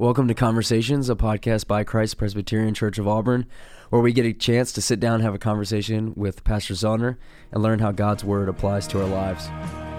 Welcome to Conversations, a podcast by Christ Presbyterian Church of Auburn, where we get a chance to sit down and have a conversation with Pastor Zollner and learn how God's Word applies to our lives.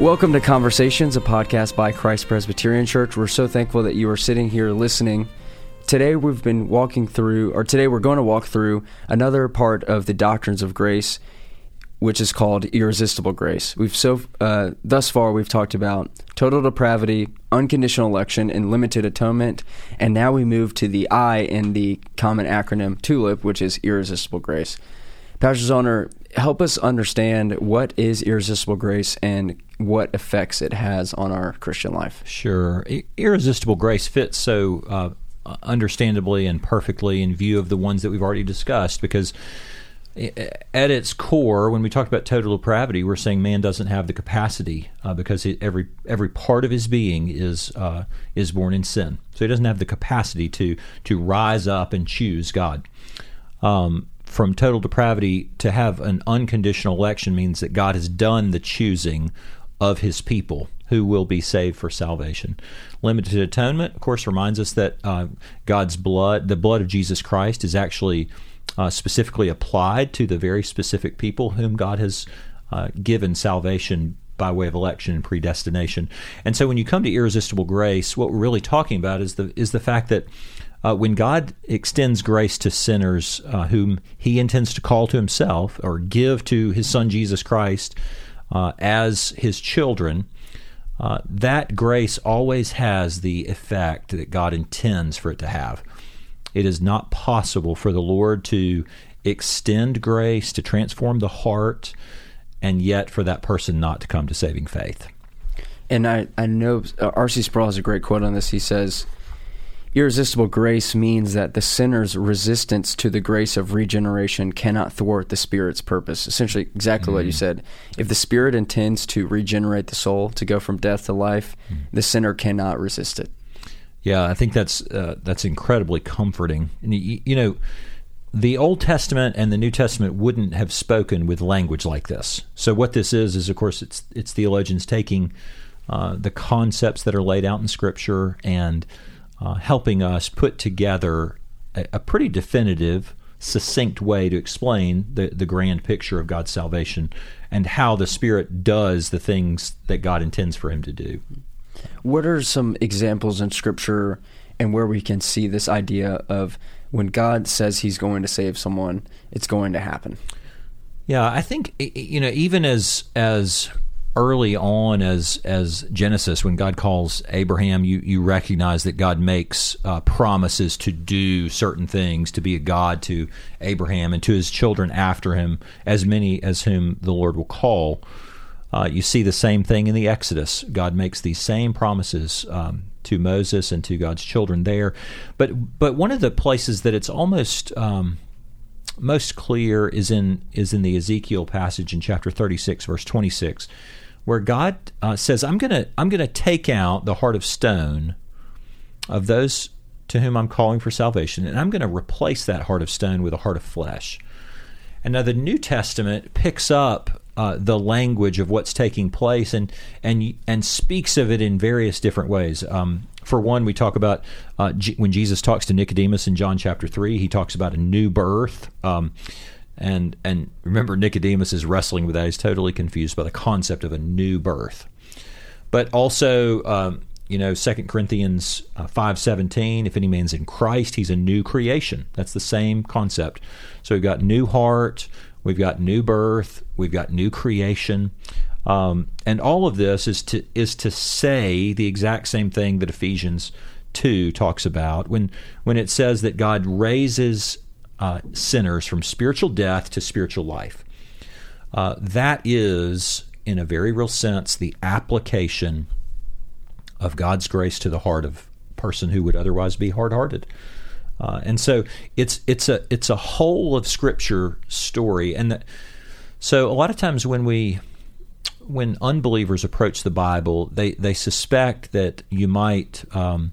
Welcome to Conversations, a podcast by Christ Presbyterian Church. We're so thankful that you are sitting here listening. Today we've been walking through, or today we're going to walk through another part of the doctrines of grace, which is called irresistible grace. We've so uh, thus far we've talked about total depravity, unconditional election, and limited atonement, and now we move to the I in the common acronym TULIP, which is irresistible grace. Pastor Zollner, help us understand what is irresistible grace and what effects it has on our Christian life. Sure. Irresistible grace fits so uh, understandably and perfectly in view of the ones that we've already discussed because at its core, when we talk about total depravity, we're saying man doesn't have the capacity uh, because he, every every part of his being is uh, is born in sin, so he doesn't have the capacity to to rise up and choose God. Um, from total depravity to have an unconditional election means that God has done the choosing of his people who will be saved for salvation. Limited atonement, of course, reminds us that uh, God's blood, the blood of Jesus Christ, is actually uh, specifically applied to the very specific people whom God has uh, given salvation by way of election and predestination. And so when you come to irresistible grace, what we're really talking about is the is the fact that uh, when God extends grace to sinners uh, whom He intends to call to Himself or give to His Son Jesus Christ uh, as His children, uh, that grace always has the effect that God intends for it to have. It is not possible for the Lord to extend grace to transform the heart and yet for that person not to come to saving faith. And I, I know R.C. Sproul has a great quote on this. He says, Irresistible grace means that the sinner's resistance to the grace of regeneration cannot thwart the Spirit's purpose. Essentially, exactly mm what you mm. said. If the Spirit intends to regenerate the soul, to go from death to life, mm the sinner cannot resist it. Yeah, I think that's uh, that's incredibly comforting. And you, you know, the Old Testament and the New Testament wouldn't have spoken with language like this. So what this is is, of course, it's it's theologians taking uh, the concepts that are laid out in Scripture and uh, helping us put together a, a, pretty definitive, succinct way to explain the, the grand picture of God's salvation and how the Spirit does the things that God intends for Him to do. What are some examples in Scripture and where we can see this idea of when God says He's going to save someone, it's going to happen? Yeah, I think you know even as as early on as as Genesis, when God calls Abraham, you you recognize that God makes uh, promises to do certain things, to be a God to Abraham and to his children after him, as many as whom the Lord will call. Uh, you see the same thing in the Exodus. God makes these same promises um, to Moses and to God's children there. But but one of the places that it's almost um, most clear is in is in the Ezekiel passage in chapter 36 verse 26 where God uh, says, "I'm gonna I'm gonna take out the heart of stone of those to whom I'm calling for salvation, and I'm going to replace that heart of stone with a heart of flesh." And now the New Testament picks up uh, the language of what's taking place and and and speaks of it in various different ways. Um, for one, we talk about uh, G- when Jesus talks to Nicodemus in John chapter three. He talks about a new birth. Um, and and remember Nicodemus is wrestling with that. He's totally confused by the concept of a new birth. But also, um, you know, Second Corinthians uh, five seventeen. If any man's in Christ, he's a new creation. That's the same concept. So we've got new heart, we've got new birth, we've got new creation. Um, and all of this is to is to say the exact same thing that Ephesians two talks about when when it says that God raises uh, sinners from spiritual death to spiritual life. Uh, that is, in a very real sense, the application of God's grace to the heart of a person who would otherwise be hard hearted. Uh, and so it's it's a it's a whole of Scripture story, and so a lot of times when we when unbelievers approach the Bible, they they suspect that you might um,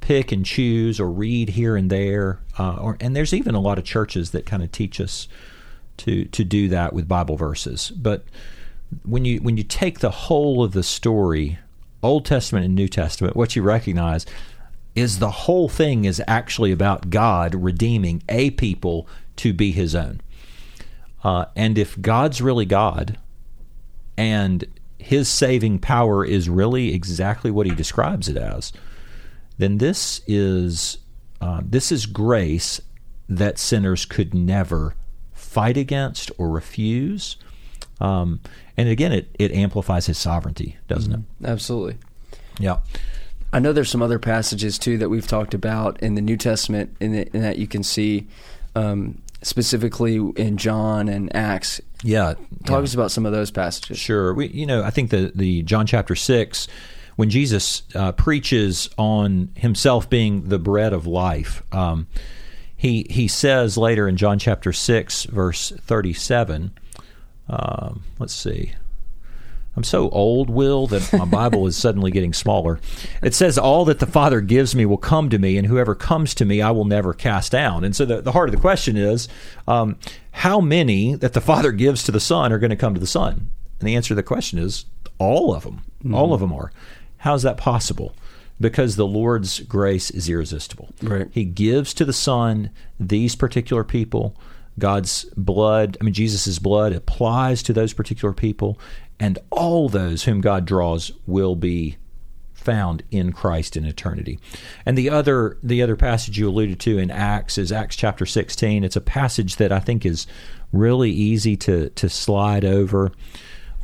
pick and choose or read here and there, uh, or and there's even a lot of churches that kind of teach us to to do that with Bible verses. But when you when you take the whole of the story, Old Testament and New Testament, what you recognize is the whole thing is actually about God redeeming a people to be His own. Uh, and if God's really God, and His saving power is really exactly what He describes it as, then this is uh, this is grace that sinners could never fight against or refuse. Um, and again, it, it amplifies his sovereignty, doesn't mm-hmm. it? Absolutely. Yeah. I know there's some other passages too that we've talked about in the New Testament, in, the, in that you can see um, specifically in John and Acts. Yeah, talk yeah. us about some of those passages. Sure, we, you know, I think the the John chapter six, when Jesus uh, preaches on himself being the bread of life, um, he he says later in John chapter six, verse thirty seven. Um, let's see. I'm so old, Will, that my Bible is suddenly getting smaller. It says, All that the Father gives me will come to me, and whoever comes to me I will never cast down. And so the, the heart of the question is um, how many that the Father gives to the Son are going to come to the Son? And the answer to the question is all of them. Mm-hmm. All of them are. How is that possible? Because the Lord's grace is irresistible. Right. He gives to the Son these particular people. God's blood, I mean, Jesus' blood applies to those particular people, and all those whom God draws will be found in Christ in eternity. And the other the other passage you alluded to in Acts is Acts chapter 16. It's a passage that I think is really easy to to slide over.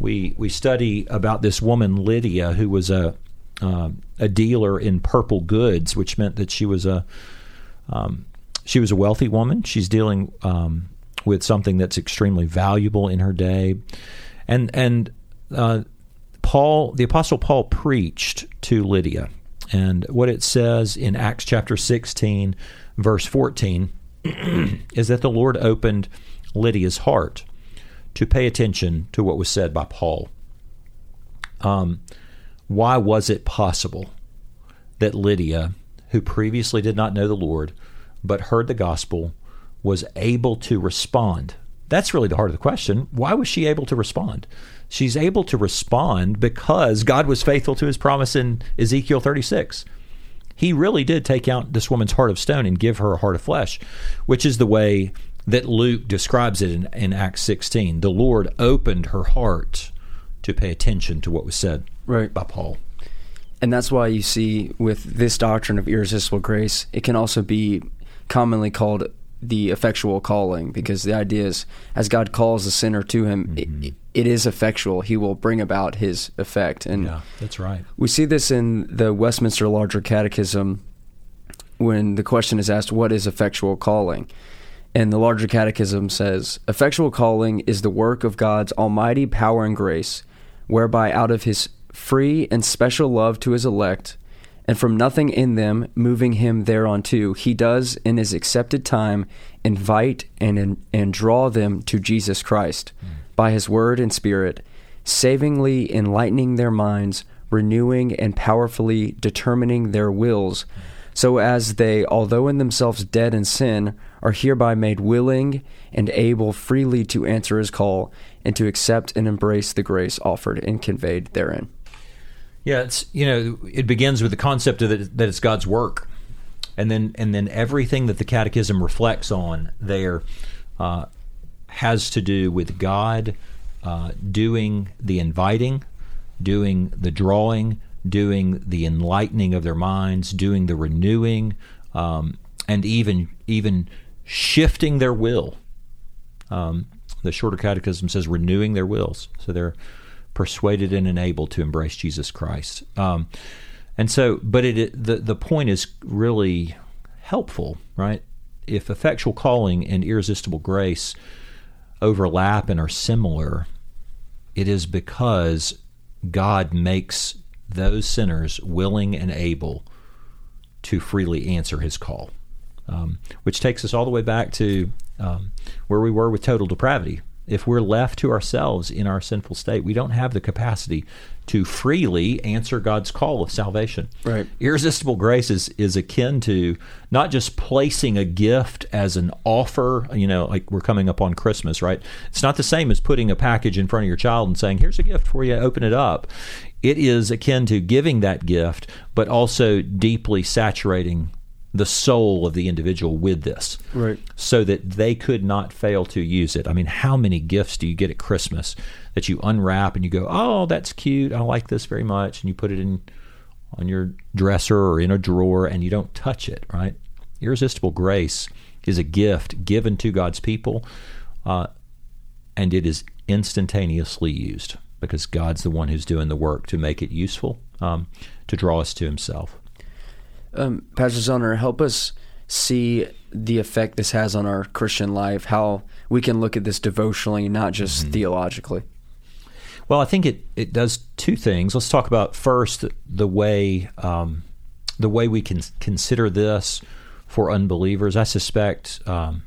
We we study about this woman Lydia who was a uh, a dealer in purple goods, which meant that she was a um, she was a wealthy woman. She's dealing um, with something that's extremely valuable in her day, and and uh, Paul, the apostle Paul, preached to Lydia, and what it says in Acts chapter sixteen, verse fourteen, is that the Lord opened Lydia's heart to pay attention to what was said by Paul. Um, why was it possible that Lydia, who previously did not know the Lord, but heard the gospel, was able to respond. That's really the heart of the question. Why was she able to respond? She's able to respond because God was faithful to his promise in Ezekiel 36. He really did take out this woman's heart of stone and give her a heart of flesh, which is the way that Luke describes it in, in Acts 16. The Lord opened her heart to pay attention to what was said right. by Paul. And that's why you see with this doctrine of irresistible grace, it can also be commonly called the effectual calling because the idea is as God calls the sinner to him, mm-hmm. it, it is effectual. He will bring about his effect. And yeah, that's right. We see this in the Westminster Larger Catechism when the question is asked, What is effectual calling? And the Larger Catechism says, Effectual calling is the work of God's almighty power and grace, whereby out of his free and special love to his elect, and from nothing in them moving him thereunto, he does in his accepted time invite and, and draw them to Jesus Christ mm. by his word and spirit, savingly enlightening their minds, renewing and powerfully determining their wills, mm. so as they, although in themselves dead in sin, are hereby made willing and able freely to answer his call and to accept and embrace the grace offered and conveyed therein. Yeah, it's you know it begins with the concept of it, that it's God's work, and then and then everything that the Catechism reflects on there uh, has to do with God uh, doing the inviting, doing the drawing, doing the enlightening of their minds, doing the renewing, um, and even even shifting their will. Um, the Shorter Catechism says renewing their wills, so they're persuaded and enabled to embrace Jesus Christ. Um, and so, but it, the the point is really helpful, right? If effectual calling and irresistible grace overlap and are similar, it is because God makes those sinners willing and able to freely answer His call. um, which takes us all the way back to um, where we were with total depravity. If we're left to ourselves in our sinful state, we don't have the capacity to freely answer God's call of salvation. Right. Irresistible grace is, is akin to not just placing a gift as an offer, you know, like we're coming up on Christmas, right? It's not the same as putting a package in front of your child and saying, here's a gift for you, open it up. It is akin to giving that gift, but also deeply saturating the soul of the individual with this. Right. So that they could not fail to use it. I mean, how many gifts do you get at Christmas that you unwrap and you go, "Oh, that's cute. I like this very much." And you put it in on your dresser or in a drawer and you don't touch it, right? Irresistible grace is a gift given to God's people, uh, and it is instantaneously used because God's the one who's doing the work to make it useful, um, to draw us to Himself. Um, Pastor Zollner, help us see the effect this has on our Christian life, how we can look at this devotionally, not just mm-hmm. theologically. Well, I think it, it does two things. Let's talk about first the way um, the way we can consider this for unbelievers. I suspect um,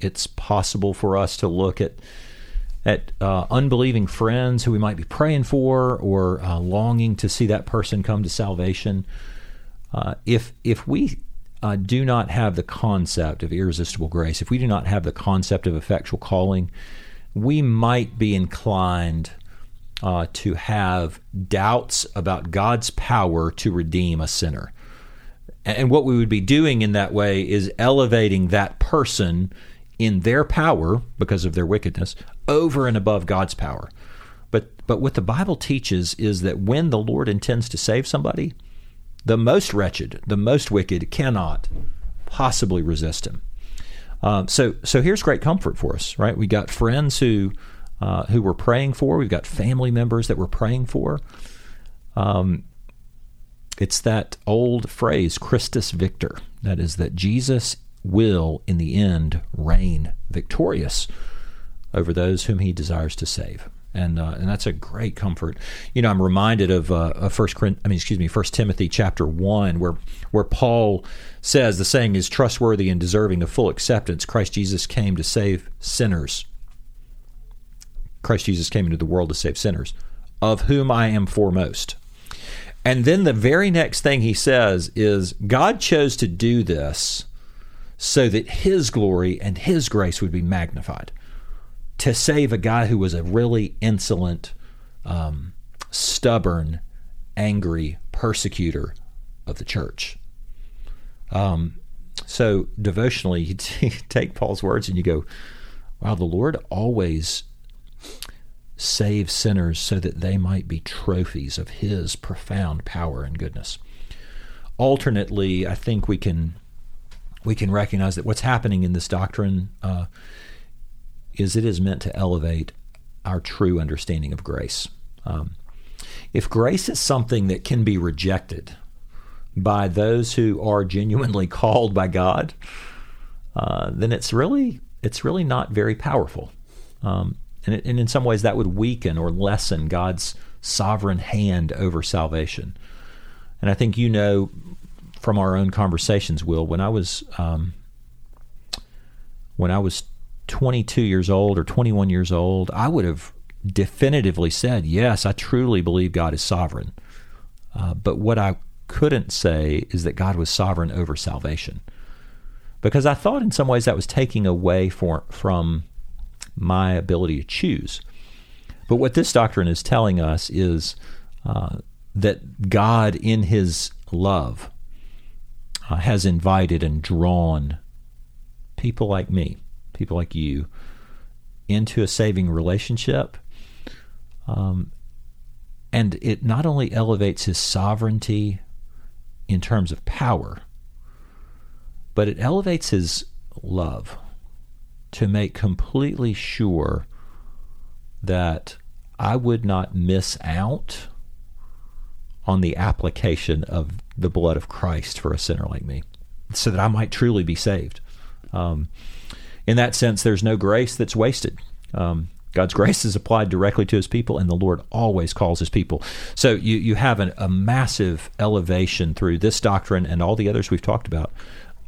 it's possible for us to look at at uh, unbelieving friends who we might be praying for or uh, longing to see that person come to salvation uh, if if we uh, do not have the concept of irresistible grace, if we do not have the concept of effectual calling, we might be inclined uh, to have doubts about God's power to redeem a sinner. And what we would be doing in that way is elevating that person in their power because of their wickedness over and above God's power. But but what the Bible teaches is that when the Lord intends to save somebody, the most wretched, the most wicked cannot possibly resist him. Um, so, so here's great comfort for us, right? We got friends who uh, who we're praying for. We've got family members that we're praying for. Um, it's that old phrase, Christus Victor. That is that Jesus will, in the end, reign victorious over those whom He desires to save and uh, and that's a great comfort. You know, I'm reminded of, uh, First I mean, excuse me, First Timothy chapter one, where where Paul says the saying is trustworthy and deserving of full acceptance. Christ Jesus came to save sinners. Christ Jesus came into the world to save sinners, of whom I am foremost. And then the very next thing he says is God chose to do this so that his glory and his grace would be magnified to save a guy who was a really insolent, um, stubborn, angry persecutor of the church. Um, so devotionally, you take Paul's words and you go, "Wow, the Lord always saves sinners so that they might be trophies of His profound power and goodness." Alternately, I think we can we can recognize that what's happening in this doctrine uh, is it is meant to elevate our true understanding of grace. Um, if grace is something that can be rejected by those who are genuinely called by God, uh, then it's really it's really not very powerful, um, and, it, and in some ways that would weaken or lessen God's sovereign hand over salvation. And I think you know from our own conversations, Will, when I was um, when I was 22 years old or 21 years old, I would have definitively said, Yes, I truly believe God is sovereign. Uh, but what I couldn't say is that God was sovereign over salvation. Because I thought in some ways that was taking away for, from my ability to choose. But what this doctrine is telling us is uh, that God, in His love, uh, has invited and drawn people like me people like you, into a saving relationship. Um, and it not only elevates his sovereignty in terms of power, but it elevates his love to make completely sure that I would not miss out on the application of the blood of Christ for a sinner like me, so that I might truly be saved. Um, in that sense, there's no grace that's wasted. Um, God's grace is applied directly to his people, and the Lord always calls his people. So you, you have an, a massive elevation through this doctrine and all the others we've talked about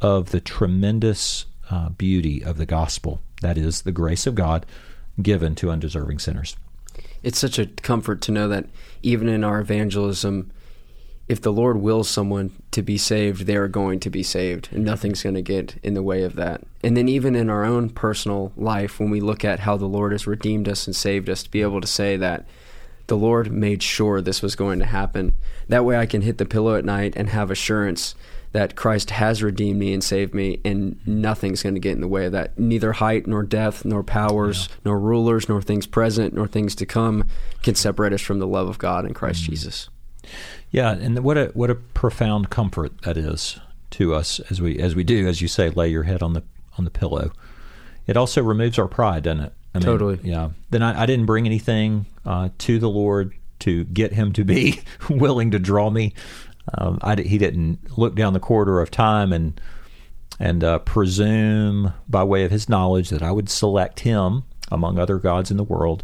of the tremendous uh, beauty of the gospel. That is the grace of God given to undeserving sinners. It's such a comfort to know that even in our evangelism, if the Lord wills someone to be saved, they are going to be saved, and nothing's going to get in the way of that. And then, even in our own personal life, when we look at how the Lord has redeemed us and saved us, to be able to say that the Lord made sure this was going to happen. That way, I can hit the pillow at night and have assurance that Christ has redeemed me and saved me, and nothing's going to get in the way of that. Neither height, nor depth, nor powers, yeah. nor rulers, nor things present, nor things to come can separate us from the love of God in Christ mm-hmm. Jesus. Yeah, and what a what a profound comfort that is to us as we as we do, as you say, lay your head on the on the pillow. It also removes our pride, doesn't it? I mean, totally. Yeah. Then I, I didn't bring anything uh, to the Lord to get Him to be willing to draw me. Um, I, he didn't look down the corridor of time and and uh, presume by way of His knowledge that I would select Him among other gods in the world.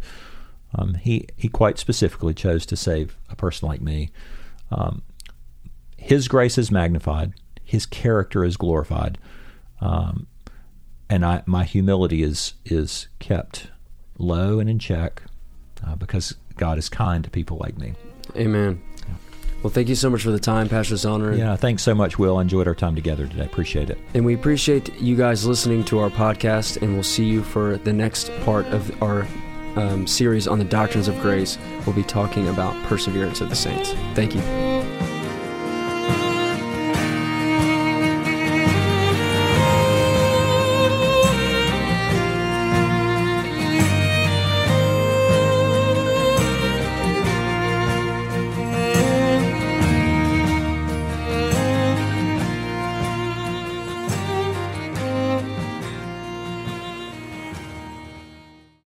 Um, he he quite specifically chose to save a person like me. Um, his grace is magnified. His character is glorified, um, and I, my humility is is kept low and in check uh, because God is kind to people like me. Amen. Well, thank you so much for the time, Pastor Zollner. Yeah, thanks so much, Will. I enjoyed our time together today. Appreciate it. And we appreciate you guys listening to our podcast, and we'll see you for the next part of our um, series on the doctrines of grace, we'll be talking about perseverance of the saints. Thank you.